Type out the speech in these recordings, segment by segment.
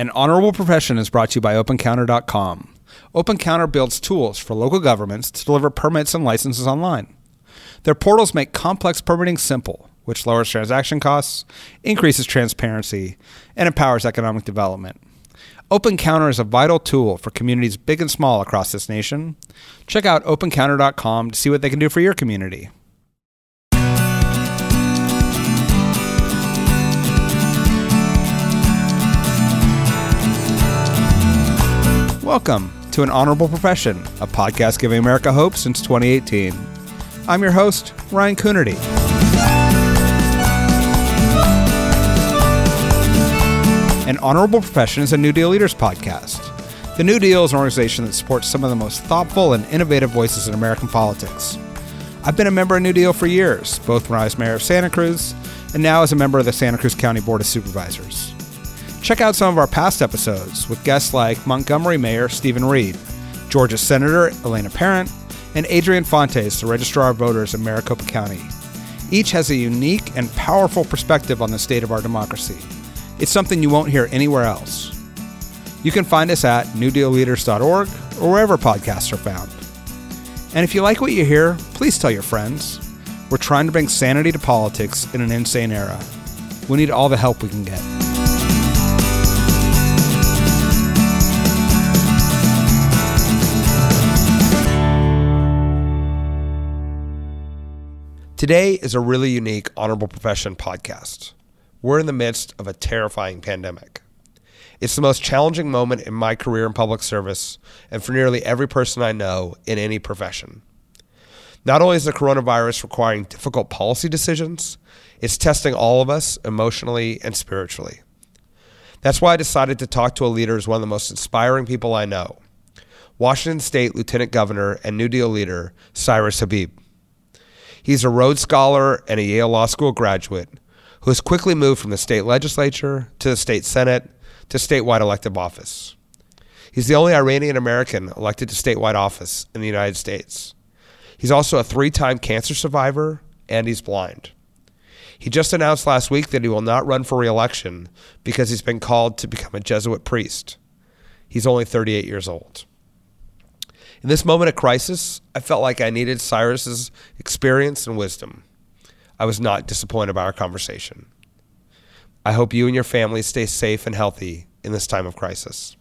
An honorable profession is brought to you by OpenCounter.com. OpenCounter builds tools for local governments to deliver permits and licenses online. Their portals make complex permitting simple, which lowers transaction costs, increases transparency, and empowers economic development. OpenCounter is a vital tool for communities big and small across this nation. Check out opencounter.com to see what they can do for your community. Welcome to An Honorable Profession, a podcast giving America hope since 2018. I'm your host, Ryan Coonerty. An Honorable Profession is a New Deal Leaders podcast. The New Deal is an organization that supports some of the most thoughtful and innovative voices in American politics. I've been a member of New Deal for years, both when I was mayor of Santa Cruz and now as a member of the Santa Cruz County Board of Supervisors. Check out some of our past episodes with guests like Montgomery Mayor Steven Reed, Georgia Senator Elena Parent, and Adrian Fontes, the Registrar of Voters in Maricopa County. Each has a unique and powerful perspective on the state of our democracy. It's something you won't hear anywhere else. You can find us at newdealleaders.org or wherever podcasts are found. And if you like what you hear, please tell your friends. We're trying to bring sanity to politics in an insane era. We need all the help we can get. Today is a really unique Honorable Profession podcast. We're in the midst of a terrifying pandemic. It's the most challenging moment in my career in public service and for nearly every person I know in any profession. Not only is the coronavirus requiring difficult policy decisions, it's testing all of us emotionally and spiritually. That's why I decided to talk to a leader who's one of the most inspiring people I know Washington State Lieutenant Governor and New Deal leader Cyrus Habib. He's a Rhodes Scholar and a Yale Law School graduate who has quickly moved from the state legislature to the state senate to statewide elective office. He's the only Iranian American elected to statewide office in the United States. He's also a three time cancer survivor and he's blind. He just announced last week that he will not run for reelection because he's been called to become a Jesuit priest. He's only 38 years old. In this moment of crisis, I felt like I needed Cyrus's experience and wisdom. I was not disappointed by our conversation. I hope you and your family stay safe and healthy in this time of crisis.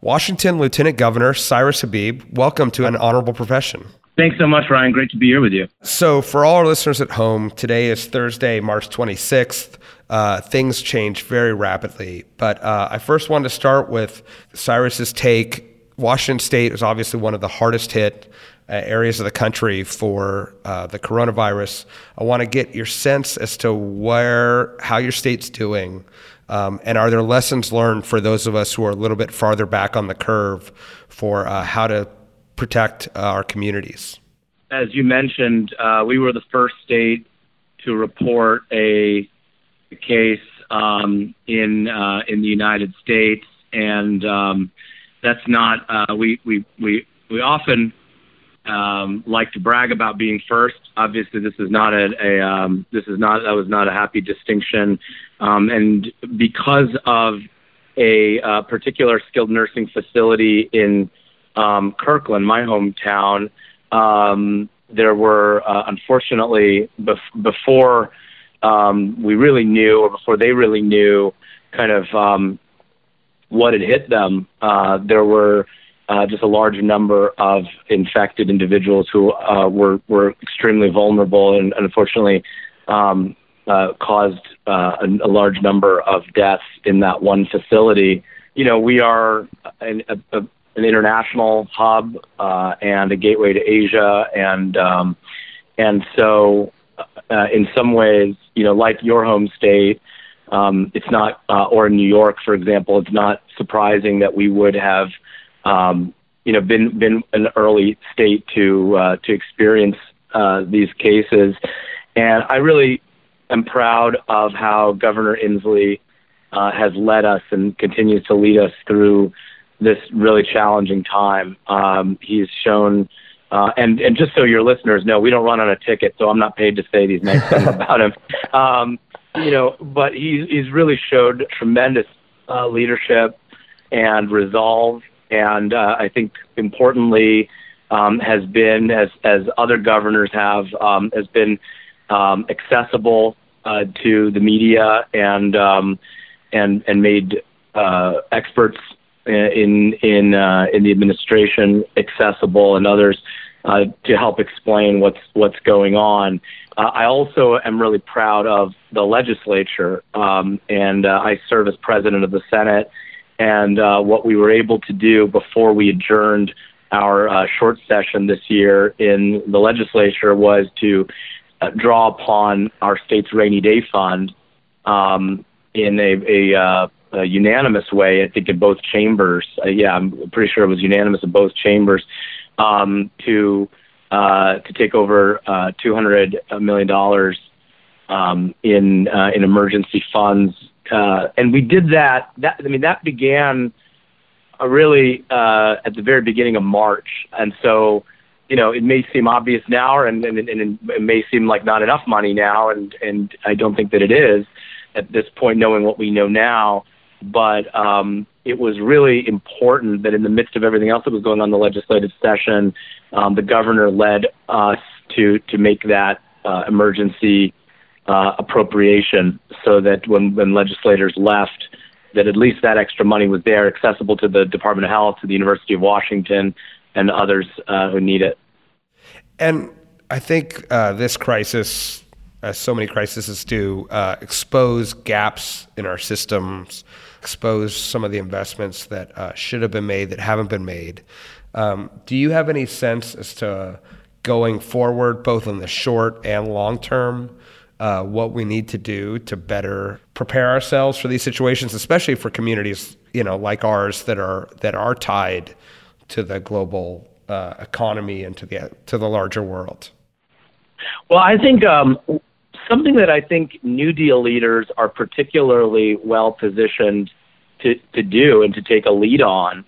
Washington Lieutenant Governor Cyrus Habib, welcome to an honorable profession. Thanks so much, Ryan. Great to be here with you. So, for all our listeners at home, today is Thursday, March 26th. Uh, things change very rapidly. But uh, I first wanted to start with Cyrus's take Washington State is obviously one of the hardest hit uh, areas of the country for uh, the coronavirus. I want to get your sense as to where, how your state's doing, um, and are there lessons learned for those of us who are a little bit farther back on the curve for uh, how to protect uh, our communities? As you mentioned, uh, we were the first state to report a case um, in uh, in the United States, and um, that's not uh, we we we we often um, like to brag about being first. Obviously, this is not a, a um, this is not that was not a happy distinction, um, and because of a uh, particular skilled nursing facility in um, Kirkland, my hometown, um, there were uh, unfortunately bef- before um, we really knew or before they really knew kind of um, what had hit them, uh, there were uh, just a large number of infected individuals who uh, were were extremely vulnerable and, unfortunately um, uh, caused uh, a, a, large number of deaths in that one facility. You know, we are an, a, a, an international hub uh, and a gateway to Asia, and um, and so uh, in some ways, you know, like your home state. Um, it's not, uh, or in New York, for example, it's not surprising that we would have, um, you know, been been an early state to uh, to experience uh, these cases, and I really am proud of how Governor Inslee uh, has led us and continues to lead us through this really challenging time. Um, he's shown. Uh, and and just so your listeners know, we don't run on a ticket, so I'm not paid to say these nice things about him. Um, you know, but he's he's really showed tremendous uh, leadership and resolve, and uh, I think importantly um, has been, as as other governors have, um, has been um, accessible uh, to the media and um, and and made uh, experts in in uh, in the administration accessible and others uh, to help explain what's what's going on. Uh, I also am really proud of the legislature, um, and uh, I serve as president of the Senate. And uh, what we were able to do before we adjourned our uh, short session this year in the legislature was to uh, draw upon our state's rainy day fund um, in a, a, uh, a, unanimous way. I think in both chambers. Uh, yeah, I'm pretty sure it was unanimous in both chambers um, to uh, to take over uh, 200 million dollars um, in uh, in emergency funds, uh, and we did that. That I mean, that began uh, really uh, at the very beginning of March, and so you know it may seem obvious now, and, and, and it may seem like not enough money now, and and I don't think that it is at this point, knowing what we know now. But um, it was really important that in the midst of everything else that was going on in the legislative session, um, the governor led us to to make that uh, emergency uh, appropriation so that when when legislators left that at least that extra money was there, accessible to the Department of Health, to the University of Washington, and others uh, who need it. And I think uh, this crisis, as so many crises do, uh, expose gaps in our systems, expose some of the investments that uh, should have been made that haven't been made. Um, do you have any sense as to going forward, both in the short and long term? uh, what we need to do to better prepare ourselves for these situations, especially for communities, you know, like ours that are that are tied to the global uh, economy and to the to the larger world. Well, I think um, something that I think New Deal leaders are particularly well positioned to to do and to take a lead on.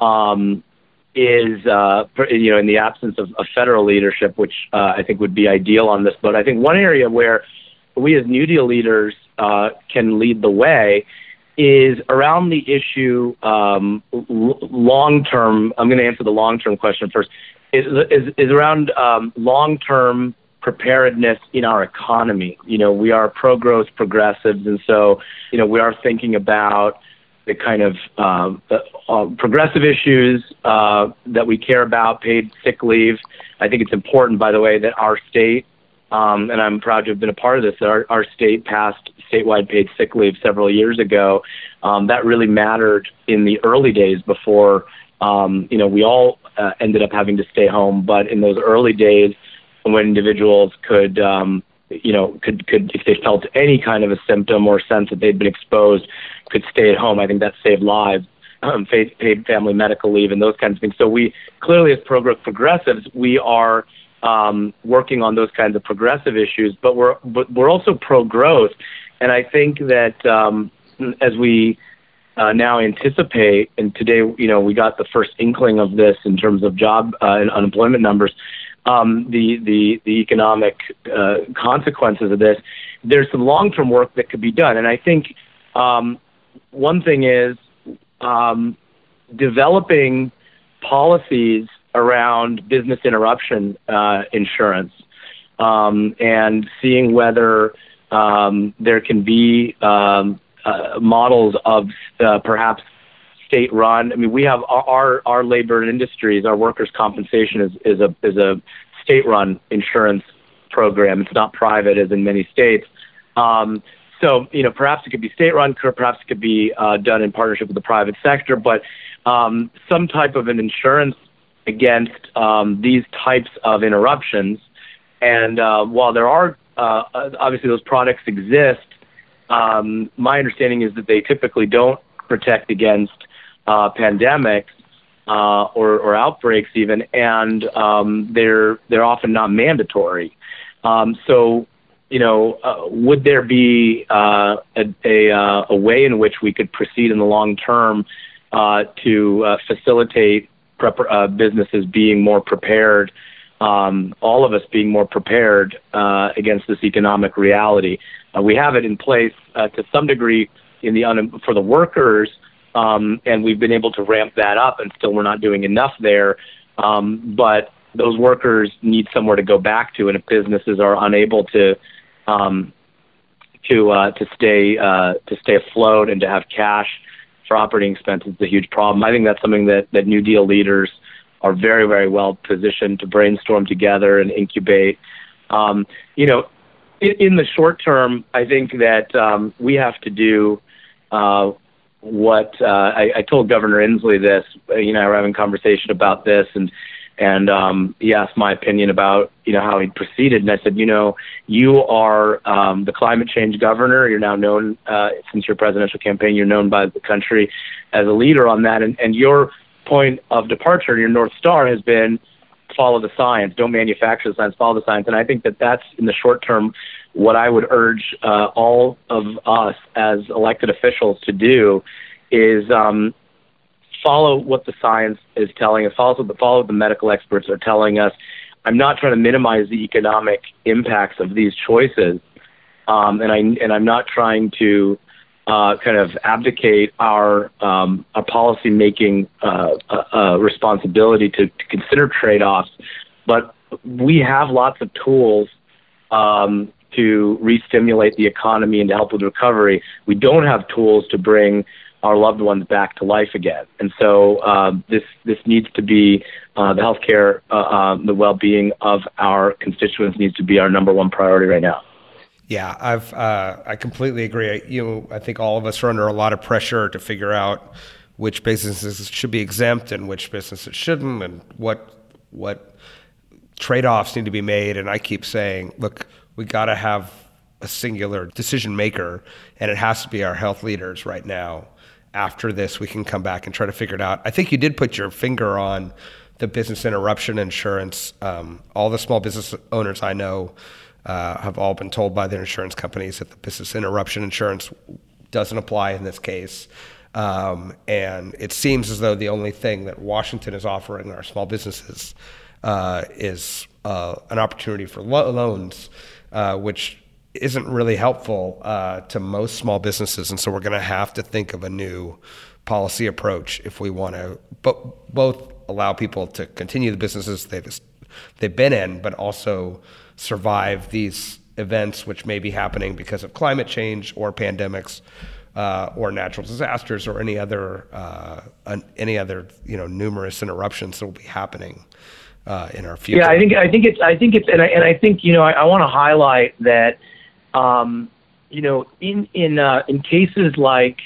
Um, is uh, you know in the absence of, of federal leadership, which uh, I think would be ideal on this. But I think one area where we as New Deal leaders uh, can lead the way is around the issue um, long term. I'm going to answer the long term question first. Is is, is around um, long term preparedness in our economy. You know, we are pro growth progressives, and so you know we are thinking about the kind of uh, uh, progressive issues uh, that we care about, paid sick leave. I think it's important, by the way, that our state, um, and I'm proud to have been a part of this, that our, our state passed statewide paid sick leave several years ago. Um, that really mattered in the early days before, um, you know, we all uh, ended up having to stay home. But in those early days, when individuals could, um, you know, could could if they felt any kind of a symptom or sense that they'd been exposed, could stay at home. I think that saved lives. Um, paid, family medical leave and those kinds of things. So we clearly, as pro progressives, we are um, working on those kinds of progressive issues, but we're but we're also pro growth, and I think that um, as we uh, now anticipate, and today, you know, we got the first inkling of this in terms of job uh, and unemployment numbers. Um, the the the economic uh, consequences of this. There's some long-term work that could be done, and I think um, one thing is um, developing policies around business interruption uh, insurance um, and seeing whether um, there can be um, uh, models of uh, perhaps state run. I mean, we have our our labor and industries, our workers' compensation is, is a is a state run insurance program. It's not private as in many states. Um, so, you know, perhaps it could be state run, perhaps it could be uh, done in partnership with the private sector, but um, some type of an insurance against um, these types of interruptions. And uh, while there are uh, obviously those products exist, um, my understanding is that they typically don't protect against uh, pandemics uh, or, or, outbreaks even, and um, they're they're often not mandatory. Um, so you know, uh, would there be uh, a, a, uh, a, way in which we could proceed in the long term uh, to uh, facilitate prep- uh, businesses being more prepared, um, all of us being more prepared against this economic reality? we have it in place to some degree in the un- for the workers, um, and we've been able to ramp that up, and still we're not doing enough there. Um, but those workers need somewhere to go back to, and if businesses are unable to um, to uh, to stay uh, to stay afloat and to have cash for operating expenses, it's a huge problem. I think that's something that that New Deal leaders are very very well positioned to brainstorm together and incubate. Um, you know, in, in the short term, I think that um, we have to do. Uh, what uh, I, I told Governor Inslee this. You know, we're having a conversation about this, and and um, he asked my opinion about you know how he proceeded, and I said, you know, you are um, the climate change governor. You're now known uh, since your presidential campaign. You're known by the country as a leader on that, and, and your point of departure, your north star, has been follow the science. Don't manufacture the science. Follow the science. And I think that that's in the short term what I would urge uh, all of us as elected officials to do is um, follow what the science is telling us, follow what the, follow what the medical experts are telling us. I'm not trying to minimize the economic impacts of these choices, um, and I and I'm not trying to uh, kind of abdicate our um, our policy making uh, uh, uh, responsibility to, to consider trade offs, but we have lots of tools um, to re-stimulate the economy and to help with recovery. We don't have tools to bring our loved ones back to life again. And so um, this this needs to be uh, the healthcare, uh, uh, the well-being of our constituents needs to be our number one priority right now. Yeah, I've uh, I completely agree. You know, I think all of us are under a lot of pressure to figure out which businesses should be exempt and which businesses shouldn't, and what what trade-offs need to be made. And I keep saying, look, we got to have a singular decision maker, and it has to be our health leaders right now after this we can come back and try to figure it out. I think you did put your finger on the business interruption insurance. Um, all the small business owners I know uh, have all been told by their insurance companies that the business interruption insurance doesn't apply in this case. Um, and it seems as though the only thing that Washington is offering our small businesses uh, is uh, an opportunity for lo- loans, uh, which isn't really helpful uh, to most small businesses, and so we're going to have to think of a new policy approach if we want to bo- both allow people to continue the businesses they've they've been in, but also survive these events which may be happening because of climate change or pandemics. Uh, or natural disasters, or any other uh, any other you know numerous interruptions that will be happening uh, in our future. Yeah, I think I think it's I think it's and I, and I think you know I, I want to highlight that um, you know, in in uh, in cases like,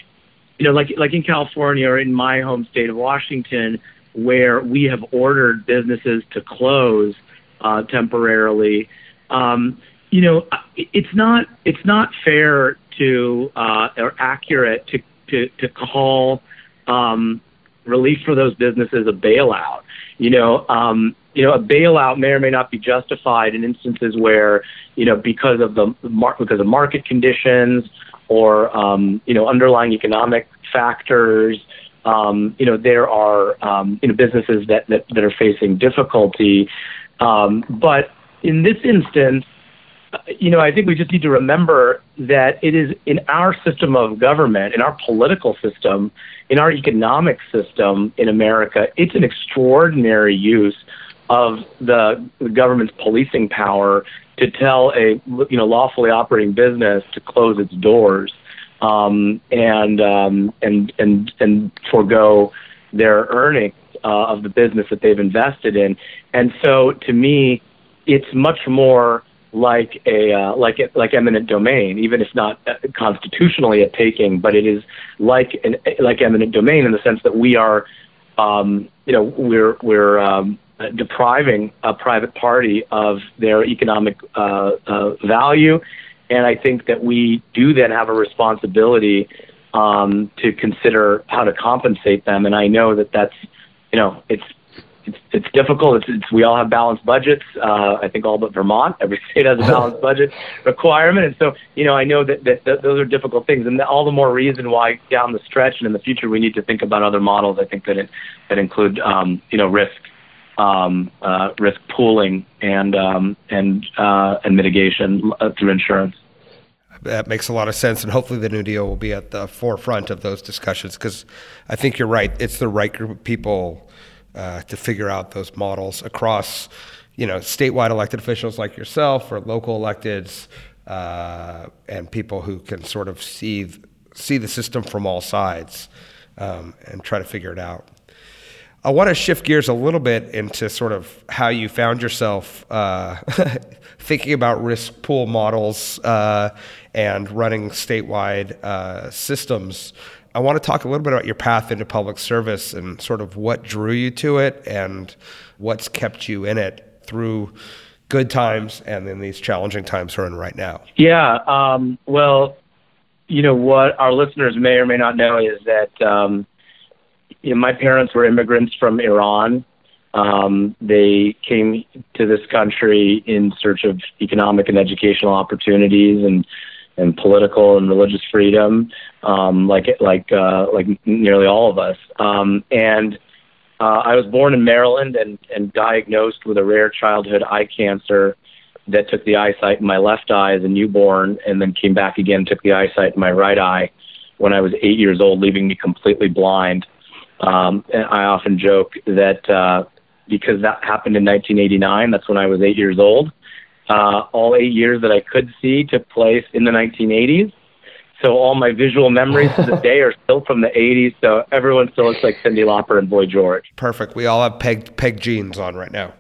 you know, like like in California or in my home state of Washington, where we have ordered businesses to close uh, temporarily, um, you know, it's not it's not fair to uh, or accurate to to to call um, relief for those businesses a bailout. You know, um, you know, a bailout may or may not be justified in instances where, you know, because of the because of market conditions or um, you know underlying economic factors. Um, you know, there are um, you know businesses that, that that are facing difficulty, um, but in this instance, you know, I think we just need to remember that it is in our system of government, in our political system, in our economic system in America, it's an extraordinary use of the, government's policing power to tell a you know lawfully operating business to close its doors um, and um, and and and forego their earnings uh, of the business that they've invested in. And so, to me, it's much more like a uh, like it, like eminent domain, even if not uh, constitutionally a taking, but it is like an like eminent domain in the sense that we are, um, you know, we're we're um, depriving a private party of their economic uh, uh, value. And I think that we do then have a responsibility um, to consider how to compensate them. And I know that that's, you know, it's it's, it's difficult. It's, it's, we all have balanced budgets. Uh, I think all but Vermont, every state has a balanced budget requirement, and so you know I know that, that, that those are difficult things, and all the more reason why down the stretch and in the future we need to think about other models. I think that it, that include um, you know risk um, uh, risk pooling and um, and uh, and mitigation uh, through insurance. that makes a lot of sense, and hopefully the New Deal will be at the forefront of those discussions because I think you're right. It's the right group of people uh, to figure out those models across, you know, statewide elected officials like yourself or local electeds, uh, and people who can sort of see see the system from all sides um, and try to figure it out. I want to shift gears a little bit into sort of how you found yourself uh, thinking about risk pool models uh, and running statewide uh, systems. I want to talk a little bit about your path into public service and sort of what drew you to it and what's kept you in it through good times and in these challenging times we're in right now. Yeah. Um, well, you know, what our listeners may or may not know is that. Um, you know, my parents were immigrants from Iran. Um, they came to this country in search of economic and educational opportunities and and political and religious freedom, um, like like uh, like nearly all of us. Um, and uh, I was born in Maryland and and diagnosed with a rare childhood eye cancer that took the eyesight in my left eye as a newborn, and then came back again, took the eyesight in my right eye when I was eight years old, leaving me completely blind. Um, and I often joke that uh, because that happened in 1989, that's when I was eight years old. Uh, all eight years that I could see took place in the 1980s. So all my visual memories to this day are still from the 80s. So everyone still looks like Cyndi Lauper and Boy George. Perfect. We all have peg peg jeans on right now.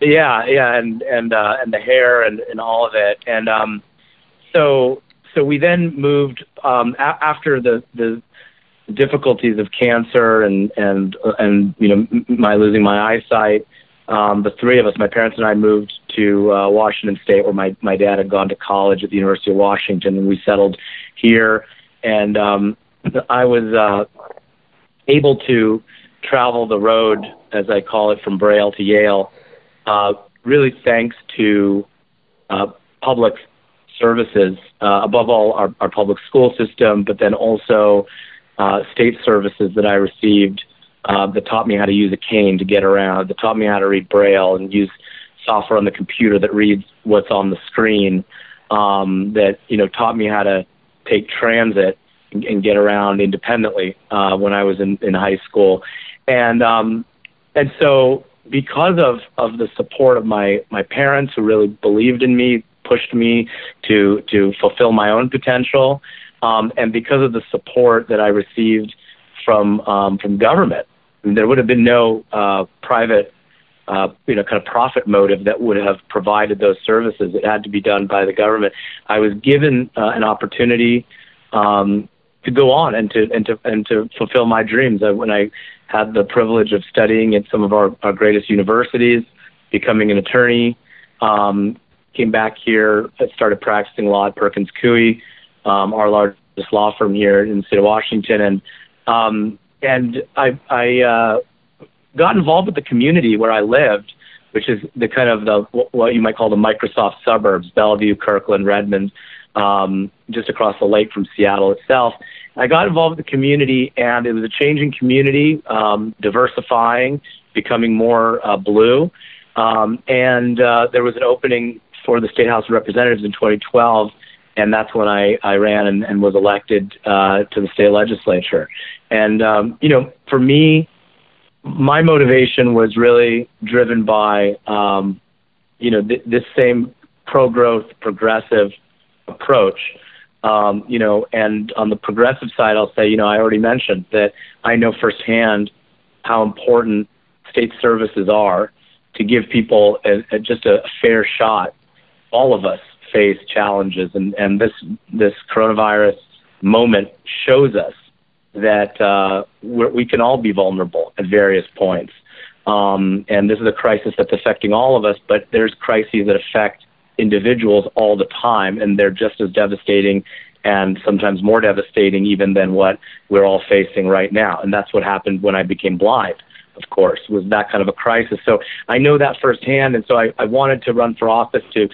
Yeah, yeah, and and uh, and the hair and and all of it. And um, so so we then moved um, a- after the the difficulties of cancer and and and you know my losing my eyesight. Um, the three of us, my parents and I, moved to uh, Washington State, where my my dad had gone to college at the University of Washington, and we settled here. And um, I was uh, able to travel the road, as I call it, from Braille to Yale, uh, really thanks to uh, public services, uh, above all our, our public school system, but then also uh, state services that I received uh, that taught me how to use a cane to get around, that taught me how to read Braille and use software on the computer that reads what's on the screen, um, that you know taught me how to take transit and, and get around independently uh, when I was in, in high school, and um, and so because of of the support of my my parents who really believed in me, pushed me to to fulfill my own potential. Um, and because of the support that I received from um, from government, there would have been no uh, private, uh, you know, kind of profit motive that would have provided those services. It had to be done by the government. I was given uh, an opportunity um, to go on and to and to and to fulfill my dreams. I, when I had the privilege of studying at some of our, our greatest universities, becoming an attorney, um, came back here, started practicing law at Perkins Coie um, our largest law firm here in the state of Washington, and um, and I, I uh, got involved with the community where I lived, which is the kind of the what you might call the Microsoft suburbs, Bellevue, Kirkland, Redmond, um, just across the lake from Seattle itself. I got involved with the community, and it was a changing community, um, diversifying, becoming more uh, blue. Um, and uh, there was an opening for the State House of Representatives in 2012 and that's when I, I ran and, and was elected uh, to the state legislature. And um, you know, for me, my motivation was really driven by um, you know th- this same pro-growth, progressive approach. Um, you know, and on the progressive side, I'll say, you know, I already mentioned that I know firsthand how important state services are to give people a, a, just a fair shot, all of us, face challenges, and and this this coronavirus moment shows us that uh, we can all be vulnerable at various points. Um, and this is a crisis that's affecting all of us, but there's crises that affect individuals all the time, and they're just as devastating and sometimes more devastating even than what we're all facing right now. And that's what happened when I became blind, of course, was that kind of a crisis. So I know that firsthand, and so I, I wanted to run for office to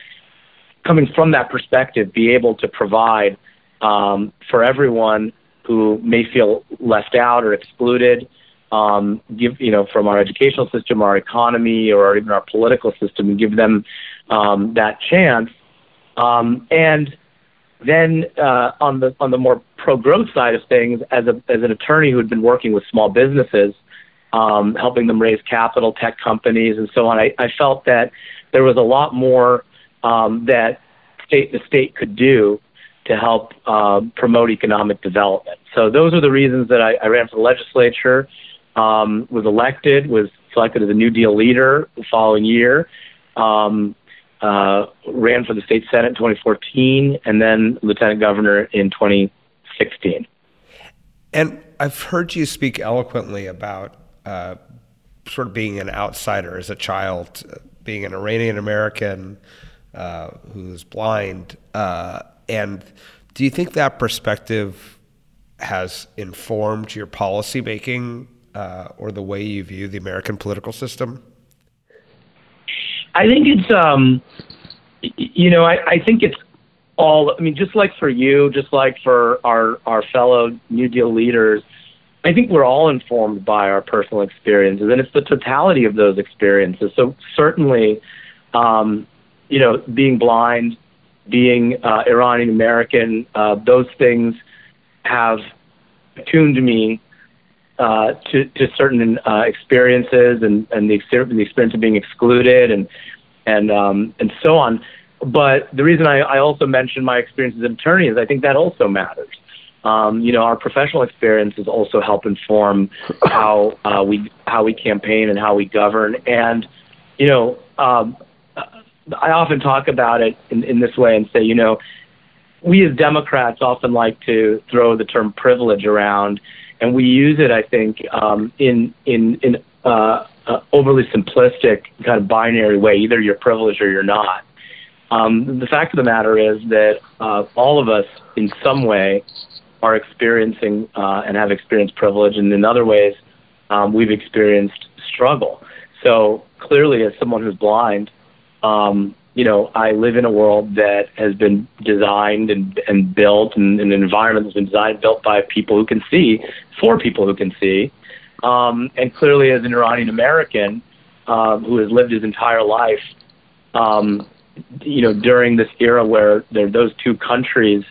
coming from that perspective, be able to provide um, for everyone who may feel left out or excluded, um, give you know from our educational system, our economy, or even our political system, and give them um, that chance. Um, and then uh, on the on the more pro growth side of things, as a as an attorney who had been working with small businesses, um, helping them raise capital, tech companies, and so on, I, I felt that there was a lot more um, that state the state could do to help uh, promote economic development. So those are the reasons that I, I ran for the legislature, um, was elected, was selected as a New Deal leader the following year, um, uh, ran for the state senate in 2014, and then lieutenant governor in 2016. And I've heard you speak eloquently about uh, sort of being an outsider as a child, uh, being an Iranian American uh, who's blind. And do you think that perspective has informed your policy making uh, or the way you view the American political system? I think it's, um, you know, I, I think it's all. I mean, just like for you, just like for our our fellow New Deal leaders, I think we're all informed by our personal experiences, and it's the totality of those experiences. So certainly, um, you know, being blind, being uh, Iranian American, uh, those things have attuned me uh, to, to certain uh, experiences and, and the, experience, the experience of being excluded and and um, and so on. But the reason I, I also mentioned my experience as an attorney is I think that also matters. Um, you know, our professional experiences also help inform how uh, we how we campaign and how we govern. And you know, um, I often talk about it in, in this way and say, you know, we as Democrats often like to throw the term privilege around and we use it, I think, um, in in in uh, uh, overly simplistic kind of binary way. Either you're privileged or you're not. Um, the fact of the matter is that uh, all of us, in some way, are experiencing uh, and have experienced privilege, and in other ways, um, we've experienced struggle. So clearly, as someone who's blind, um, you know, I live in a world that has been designed and, and built, and, and an environment that's been designed built by people who can see, for people who can see. Um, and clearly, as an Iranian American uh, who has lived his entire life, um, you know, during this era where there, those two countries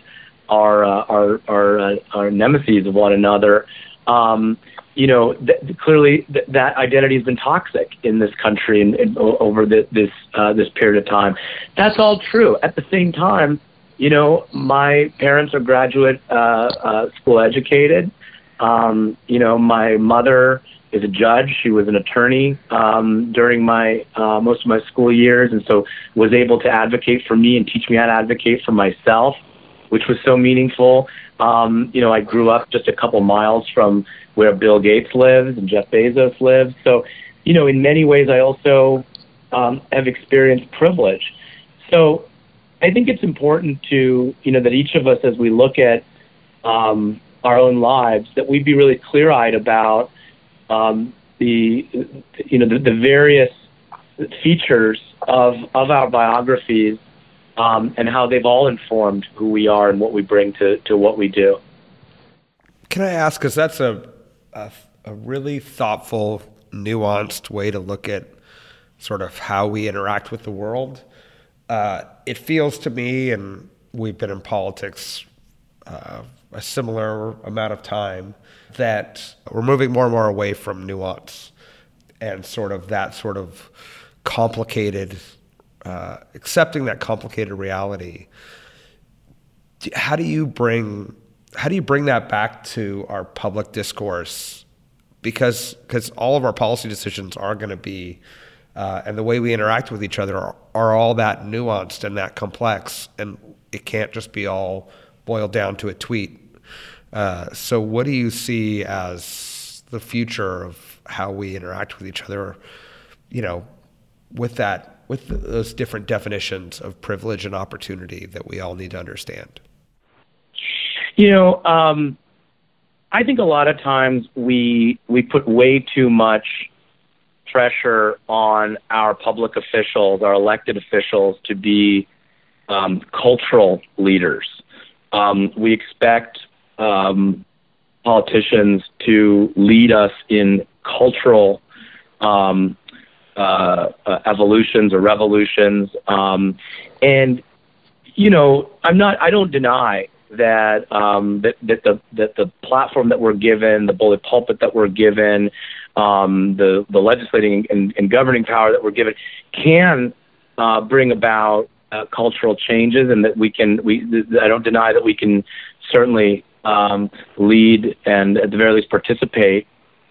are uh, are are, uh, are nemesis of one another, um, you know, th- clearly th- that identity has been toxic in this country and, and over the, this uh, this period of time. That's all true. At the same time, you know, my parents are graduate uh, uh, school educated. Um, you know, my mother is a judge. She was an attorney um, during my uh, most of my school years, and so was able to advocate for me and teach me how to advocate for myself, which was so meaningful. Um, you know, I grew up just a couple miles from where Bill Gates lives and Jeff Bezos lives. So, you know, in many ways, I also um, have experienced privilege. So, I think it's important to, you know, that each of us, as we look at um, our own lives, that we be really clear-eyed about um, the, you know, the, the various features of of our biographies um, and how they've all informed who we are and what we bring to, to what we do. Can I ask, because that's a, a, a really thoughtful, nuanced way to look at sort of how we interact with the world. Uh, it feels to me, and we've been in politics uh, a similar amount of time, that we're moving more and more away from nuance and sort of that sort of complicated uh, accepting that complicated reality. How do you bring how do you bring that back to our public discourse? Because because all of our policy decisions are going to be uh, and the way we interact with each other are, are all that nuanced and that complex, and it can't just be all boiled down to a tweet. Uh, so, what do you see as the future of how we interact with each other? You know, with that with those different definitions of privilege and opportunity that we all need to understand? You know, um, I think a lot of times we we put way too much pressure on our public officials, our elected officials, to be um, cultural leaders. Um, we expect um, politicians to lead us in cultural um, evolutions or revolutions. Um, and you know, I'm not. I don't deny that um, that that the that the platform that we're given, the bully pulpit that we're given, um, the the legislating and, and governing power that we're given, can uh, bring about uh, cultural changes, and that we can. We I don't deny that we can certainly um, lead and at the very least participate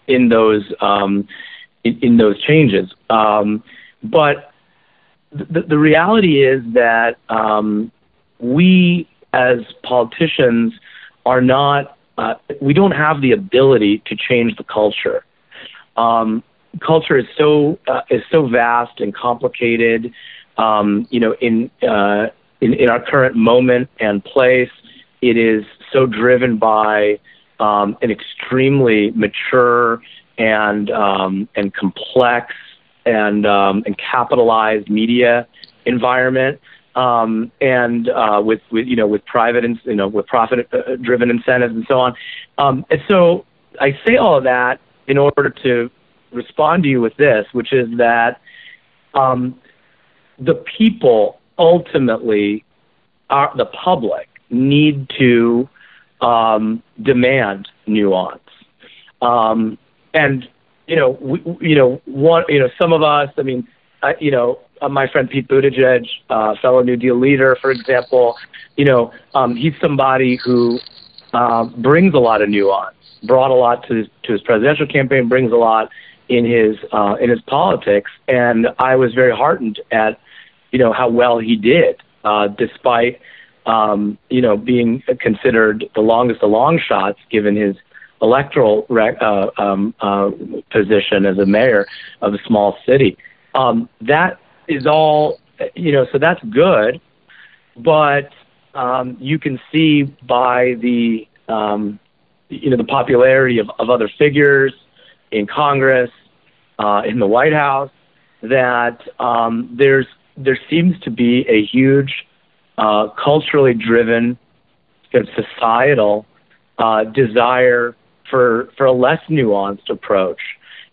in those um, in, in those changes. Um, but the, the reality is that um, we as politicians are not uh, we don't have the ability to change the culture. Um, culture is so uh, is so vast and complicated. Um, you know, in, uh, in in our current moment and place, it is so driven by um, an extremely mature and um, and complex and um, and capitalized media environment, um, and uh, with with you know with private and you know with profit uh, driven incentives and so on. Um, and so I say all of that in order to respond to you with this, which is that um, the people ultimately are the public need to um, demand nuance. Um, and you know, we, you know, one, you know, some of us. I mean, I, you know, uh, my friend Pete Buttigieg, uh, fellow New Deal leader, for example, you know, um, he's somebody who uh, brings a lot of nuance, brought a lot to his, to his presidential campaign, brings a lot in his uh, in his politics, and I was very heartened at, you know, how well he did, uh, despite um, you know, being considered the longest of long shots given his electoral rec- uh, um, uh, position as a mayor of a small city. Um, that is all, you know, so that's good, but um, you can see by the, um, you know, the popularity of, of other figures in Congress, uh, in the White House, that um, there's there seems to be a huge uh, culturally driven, societal uh, desire for for a less nuanced approach.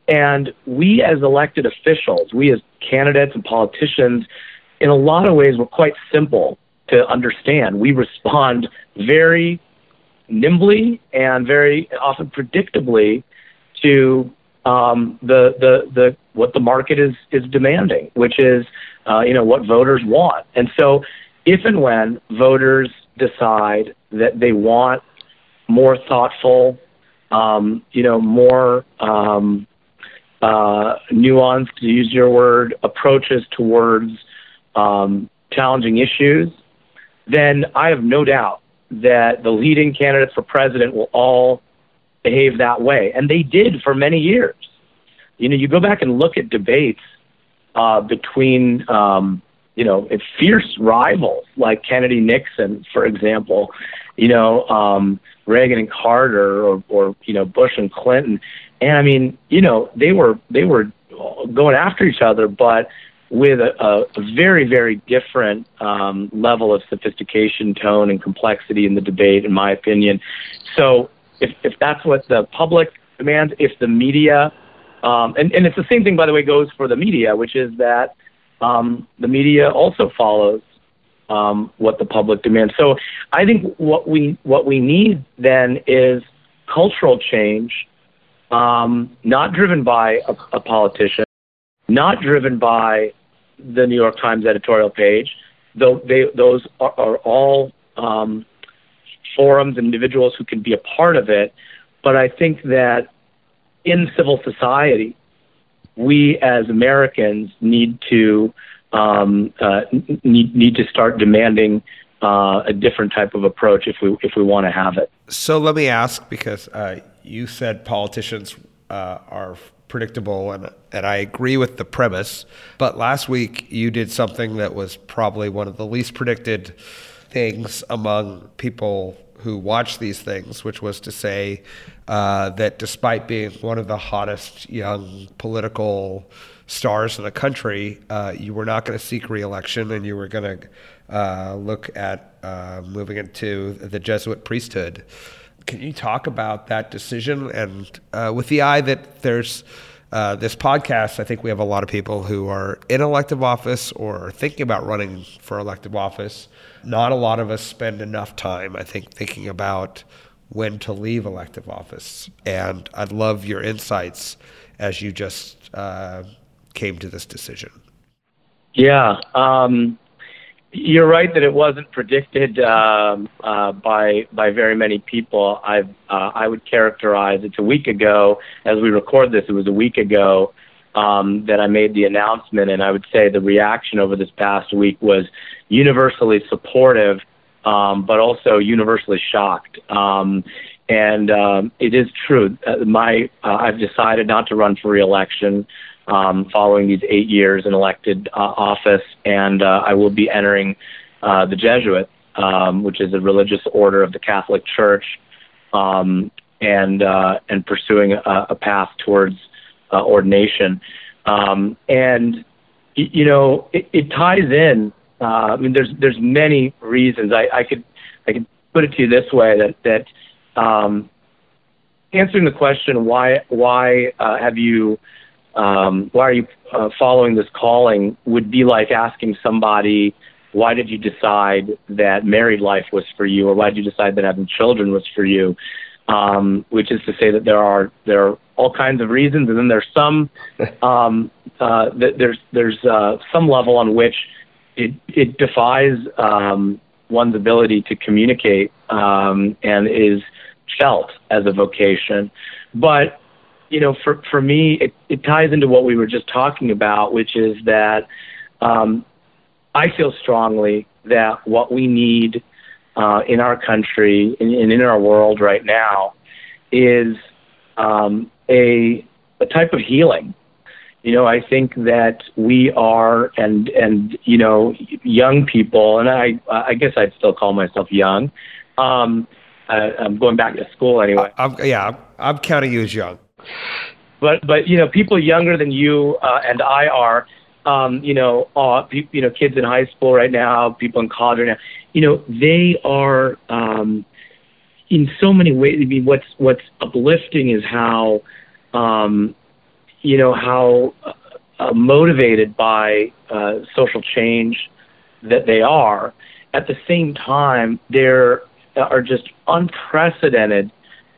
And we, as elected officials, we as candidates and politicians, in a lot of ways, we're quite simple to understand. We respond very nimbly and very often predictably to um, the the the what the market is is demanding, which is uh, you know what voters want. And so if and when voters decide that they want more thoughtful, um, you know, more um, uh, nuanced, to use your word, approaches towards um, challenging issues, then I have no doubt that the leading candidates for president will all behave that way. And they did for many years. You know, you go back and look at debates uh, between um, you know, fierce rivals like Kennedy Nixon, for example, you know, um, Reagan and Carter, or, or you know, Bush and Clinton, and I mean, you know, they were they were going after each other, but with a, a very very different um, level of sophistication, tone, and complexity in the debate, in my opinion. So, if if that's what the public demands, if the media, um, and and it's the same thing, by the way, goes for the media, which is that um, the media also follows um, what the public demands. So I think what we what we need then is cultural change, um, not driven by a, a, politician, not driven by the New York Times editorial page. Though they, those are, are all um, forums, individuals who can be a part of it. But I think that in civil society, we as Americans need to um, uh, need need to start demanding uh, a different type of approach if we if we want to have it. So let me ask, because uh, you said politicians uh, are predictable, and and I agree with the premise. But last week you did something that was probably one of the least predicted things among people who watch these things, which was to say uh, that despite being one of the hottest young political stars in the country, uh, you were not going to seek reelection and you were going to uh, look at uh, moving into the Jesuit priesthood. Can you talk about that decision and uh, with the eye that there's uh, this podcast, I think we have a lot of people who are in elective office or thinking about running for elective office. Not a lot of us spend enough time, I think, thinking about when to leave elective office. And I'd love your insights as you just uh, came to this decision. Yeah. Um, you're right that it wasn't predicted um, uh, by by very many people. I uh, I would characterize it's a week ago as we record this. It was a week ago um, that I made the announcement, and I would say the reaction over this past week was universally supportive, um, but also universally shocked. Um, and um, it is true. Uh, my uh, I've decided not to run for reelection um, following these eight years in elected uh, office, and uh, I will be entering uh, the Jesuit, um, which is a religious order of the Catholic Church, um, and uh, and pursuing a, a path towards uh, ordination. Um, and you know, it, it ties in. Uh, I mean, there's there's many reasons. I, I could I could put it to you this way that that um, answering the question why why uh, have you um, why are you uh, following this calling would be like asking somebody, why did you decide that married life was for you, or why did you decide that having children was for you? Um, which is to say that there are there are all kinds of reasons, and then there's some um, uh, that there's there's uh, some level on which it it defies um, one's ability to communicate um, and is felt as a vocation. But you know, for for me, it, it ties into what we were just talking about, which is that um, I feel strongly that what we need uh, in our country and, and in our world right now is um, a a type of healing. You know, I think that we are, and and you know, young people, and I I guess I'd still call myself young. Um, uh, I'm going back to school anyway. I'm, yeah, I'm, I'm counting you as young. But but you know, people younger than you uh, and I are, um, you know, uh, pe- you know, kids in high school right now, people in college right now, you know, they are um, in so many ways. I mean, what's what's uplifting is how, um, you know, how uh, motivated by uh, social change that they are. At the same time, there are just unprecedented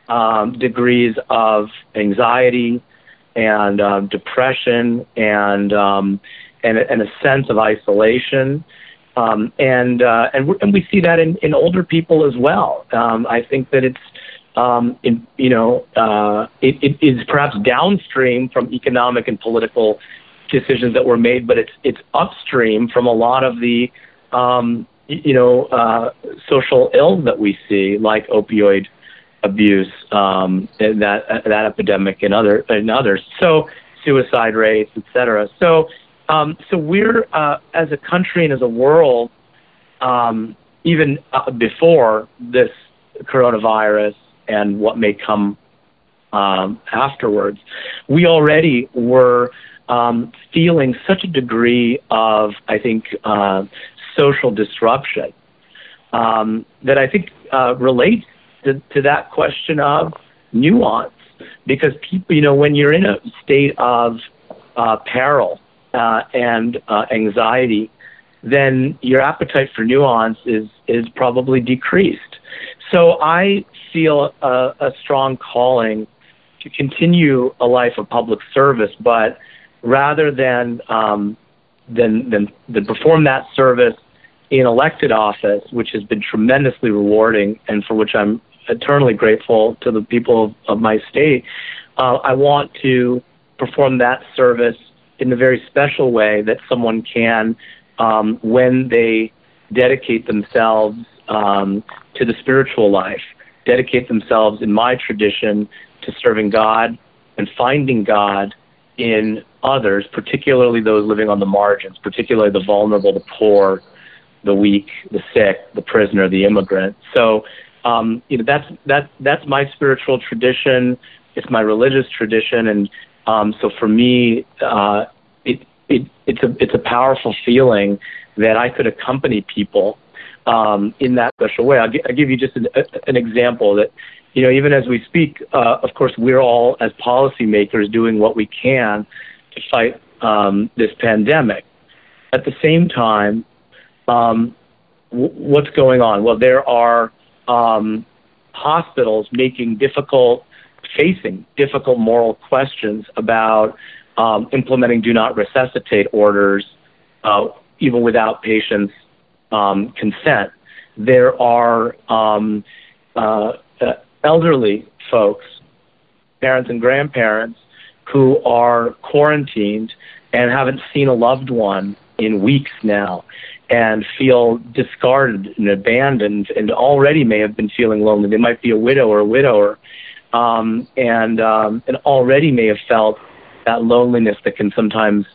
um, degrees of anxiety and um, depression and, um, and and a sense of isolation. Um, and uh, and, and we see that in, in older people as well. Um, I think that it's um, in, you know uh, it, it is perhaps downstream from economic and political decisions that were made, but it's it's upstream from a lot of the um, you know uh, social ills that we see, like opioid abuse, um, that that epidemic, and other and others. So suicide rates, et cetera. So um, so we're uh, as a country and as a world, um, even uh, before this coronavirus and what may come um, afterwards, we already were um, feeling such a degree of, I think, uh, social disruption um, that I think uh, relates to, to that question of nuance because people, you know, when you're in a state of uh, peril uh, and uh, anxiety, then your appetite for nuance is is probably decreased. So I feel a, a strong calling to continue a life of public service, but rather than um, than, than than perform that service in elected office, which has been tremendously rewarding and for which I'm eternally grateful to the people of, of my state. Uh, I want to perform that service in a very special way that someone can um, when they dedicate themselves um, to the spiritual life, dedicate themselves, in my tradition, to serving God and finding God in others, particularly those living on the margins, particularly the vulnerable, the poor, the weak, the sick, the prisoner, the immigrant. So um, you know that's that that's my spiritual tradition. It's my religious tradition, and um, so for me, uh, it, it it's a it's a powerful feeling that I could accompany people um, in that special way. I'll, g- I'll give you just an, an example that you know, even as we speak, uh, of course, we're all as policymakers doing what we can to fight um, this pandemic. At the same time, um, w- what's going on? Well, there are um, hospitals making difficult, facing difficult moral questions about um, implementing do not resuscitate orders, uh, even without patients' um, consent. There are um, uh, uh, elderly folks, parents and grandparents, who are quarantined and haven't seen a loved one in weeks now and feel discarded and abandoned and already may have been feeling lonely. They might be a widow or a widower um, and, um, and already may have felt that loneliness that can sometimes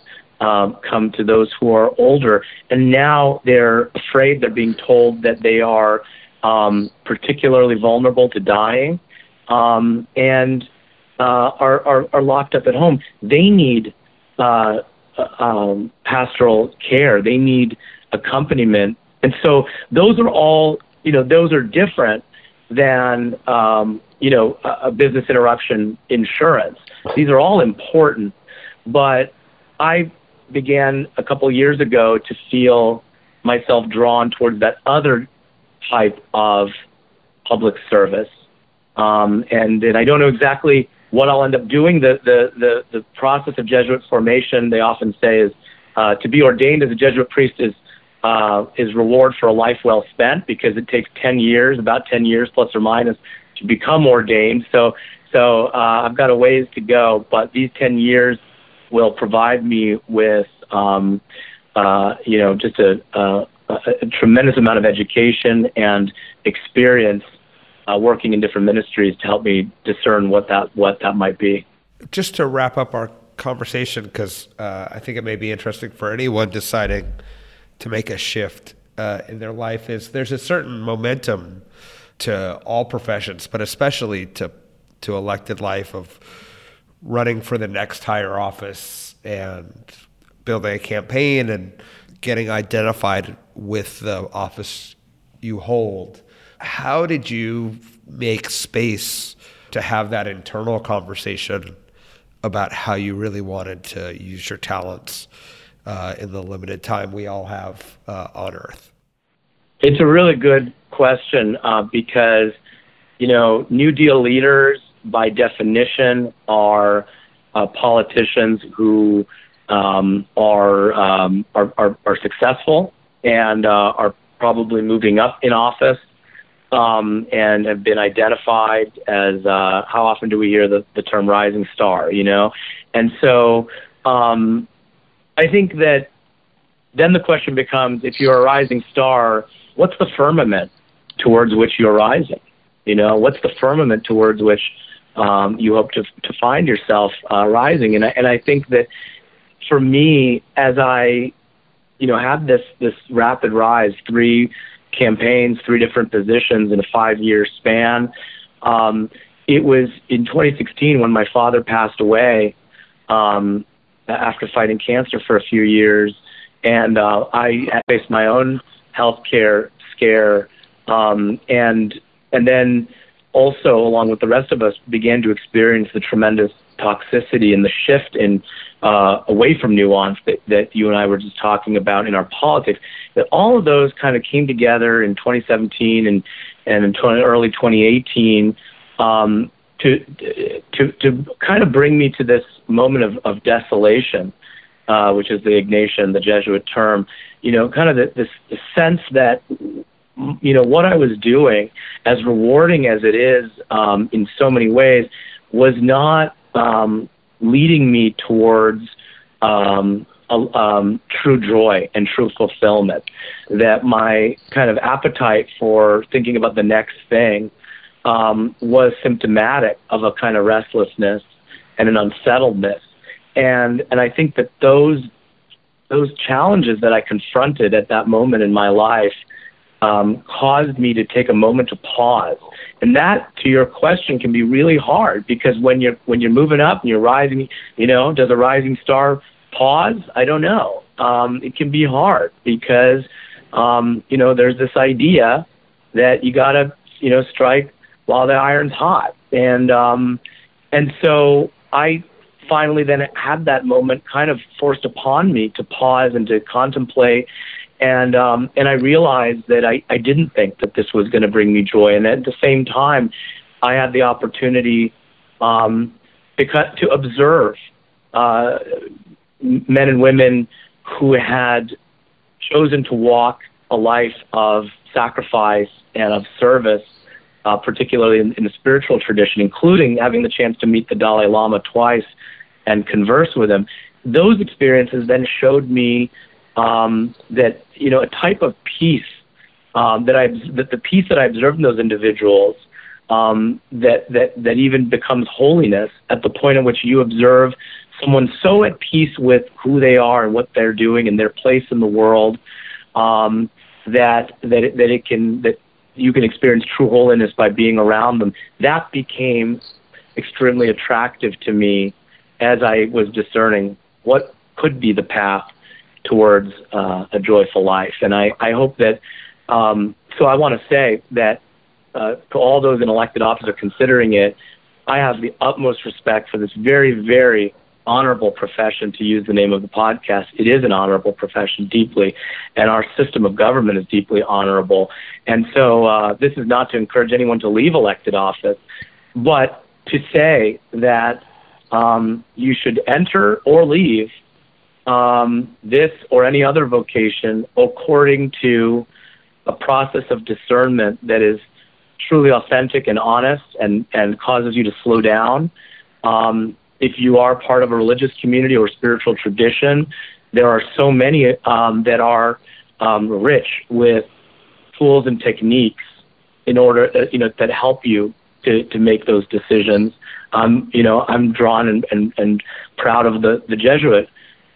um, come to those who are older. And now they're afraid they're being told that they are um, particularly vulnerable to dying um, and uh, are, are, are locked up at home. They need uh, uh um, pastoral care. They need accompaniment. And so those are all, you know, those are different than, um, you know, a, a business interruption insurance. These are all important, but I began a couple years ago to feel myself drawn towards that other type of public service. Um, and, and I don't know exactly what I'll end up doing. The, the, the, the process of Jesuit formation, they often say, is uh, to be ordained as a Jesuit priest is uh, is reward for a life well spent because it takes 10 years, about 10 years plus or minus, to become ordained. So, so uh, I've got a ways to go, but these 10 years will provide me with, um, uh, you know, just a, a, a, tremendous amount of education and experience uh, working in different ministries to help me discern what that what that might be. Just to wrap up our conversation, because uh, I think it may be interesting for anyone deciding to make a shift uh, in their life is there's a certain momentum to all professions, but especially to to elected life of running for the next higher office and building a campaign and getting identified with the office you hold. How did you make space to have that internal conversation about how you really wanted to use your talents uh, in the limited time we all have uh, on Earth? It's a really good question uh, because, you know, NewDEAL leaders, by definition, are uh, politicians who um, are, um, are, are, are successful and uh, are probably moving up in office. Um, and have been identified as uh, how often do we hear the, the term rising star, you know? And so um, I think that then the question becomes if you're a rising star, what's the firmament towards which you're rising? You know, what's the firmament towards which um, you hope to to find yourself uh, rising? And I, and I think that for me, as I, you know, had this this rapid rise, three campaigns, three different positions in a five year span. Um, it was in 2016 when my father passed away. Um, after fighting cancer for a few years, and uh, I faced my own healthcare scare, um, and and then also along with the rest of us began to experience the tremendous toxicity and the shift in uh, away from nuance that, that you and I were just talking about in our politics. That all of those kind of came together in 2017 and and in 20, early 2018 um, to to to kind of bring me to this moment of, of desolation, uh, which is the Ignatian, the Jesuit term. You know, kind of the, this the sense that you know what I was doing, as rewarding as it is um, in so many ways, was not um, leading me towards um, um, true joy and true fulfillment. That my kind of appetite for thinking about the next thing um, was symptomatic of a kind of restlessness and an unsettledness. And and I think that those those challenges that I confronted at that moment in my life um, caused me to take a moment to pause. And that, to your question, can be really hard because when you're when you're moving up and you're rising, you know, does a rising star pause? I don't know. Um, it can be hard because um, you know there's this idea that you gotta you know strike while the iron's hot. And um, and so I finally then had that moment kind of forced upon me to pause and to contemplate. And um, and I realized that I, I didn't think that this was going to bring me joy. And at the same time, I had the opportunity um, because, to observe uh, men and women who had chosen to walk a life of sacrifice and of service, uh, particularly in, in the spiritual tradition, including having the chance to meet the Dalai Lama twice and converse with him. Those experiences then showed me um, that you know a type of peace um, that I that the peace that I observed in those individuals um, that that that even becomes holiness at the point at which you observe someone so at peace with who they are and what they're doing and their place in the world um, that that it, that it can that you can experience true holiness by being around them. That became extremely attractive to me as I was discerning what could be the path towards uh, a joyful life. And I, I hope that, um, so I want to say that uh, to all those in elected office are considering it, I have the utmost respect for this very, very honorable profession, to use the name of the podcast. It is an honorable profession deeply, and our system of government is deeply honorable. And so uh, this is not to encourage anyone to leave elected office, but to say that um, you should enter or leave um, this or any other vocation according to a process of discernment that is truly authentic and honest and, and causes you to slow down. Um, if you are part of a religious community or spiritual tradition, there are so many um, that are um, rich with tools and techniques in order, uh, you know, that help you to, to make those decisions. Um, you know, I'm drawn and, and, and proud of the, the Jesuit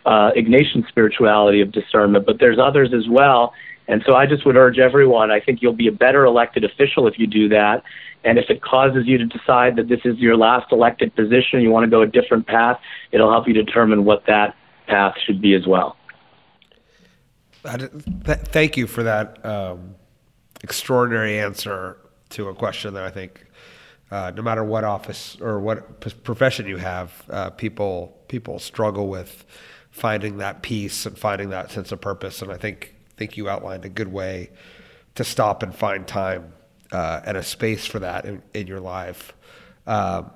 uh, Ignatian spirituality of discernment, but there's others as well. And so I just would urge everyone, I think you'll be a better elected official if you do that. And if it causes you to decide that this is your last elected position, you want to go a different path, it'll help you determine what that path should be as well. Thank you for that um, extraordinary answer to a question that I think uh, no matter what office or what profession you have, uh, people people struggle with finding that peace and finding that sense of purpose. And I think think you outlined a good way to stop and find time uh, and a space for that in, in your life. Um,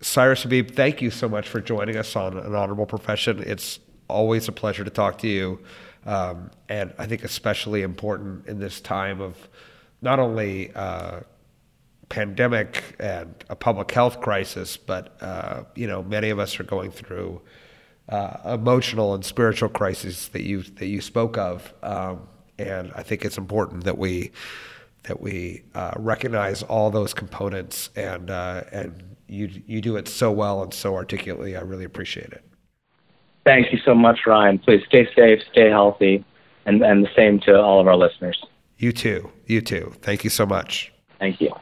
Cyrus Habib, thank you so much for joining us on an honorable profession. It's always a pleasure to talk to you, um, and I think especially important in this time of not only uh, pandemic and a public health crisis, but uh, you know many of us are going through uh, emotional and spiritual crises that you that you spoke of, um, and I think it's important that we that we uh, recognize all those components and uh, and you you do it so well and so articulately. I really appreciate it. Thank you so much, Ryan. Please stay safe, stay healthy, and and the same to all of our listeners. You too. You too. Thank you so much. Thank you.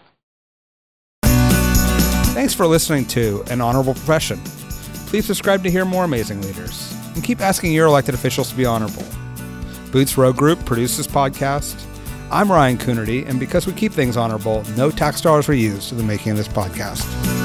Thanks for listening to An Honorable Profession. Please subscribe to hear more amazing leaders and keep asking your elected officials to be honorable. Boots Row Group produces podcast. I'm Ryan Coonerty, and because we keep things honorable, no tax dollars were used in the making of this podcast.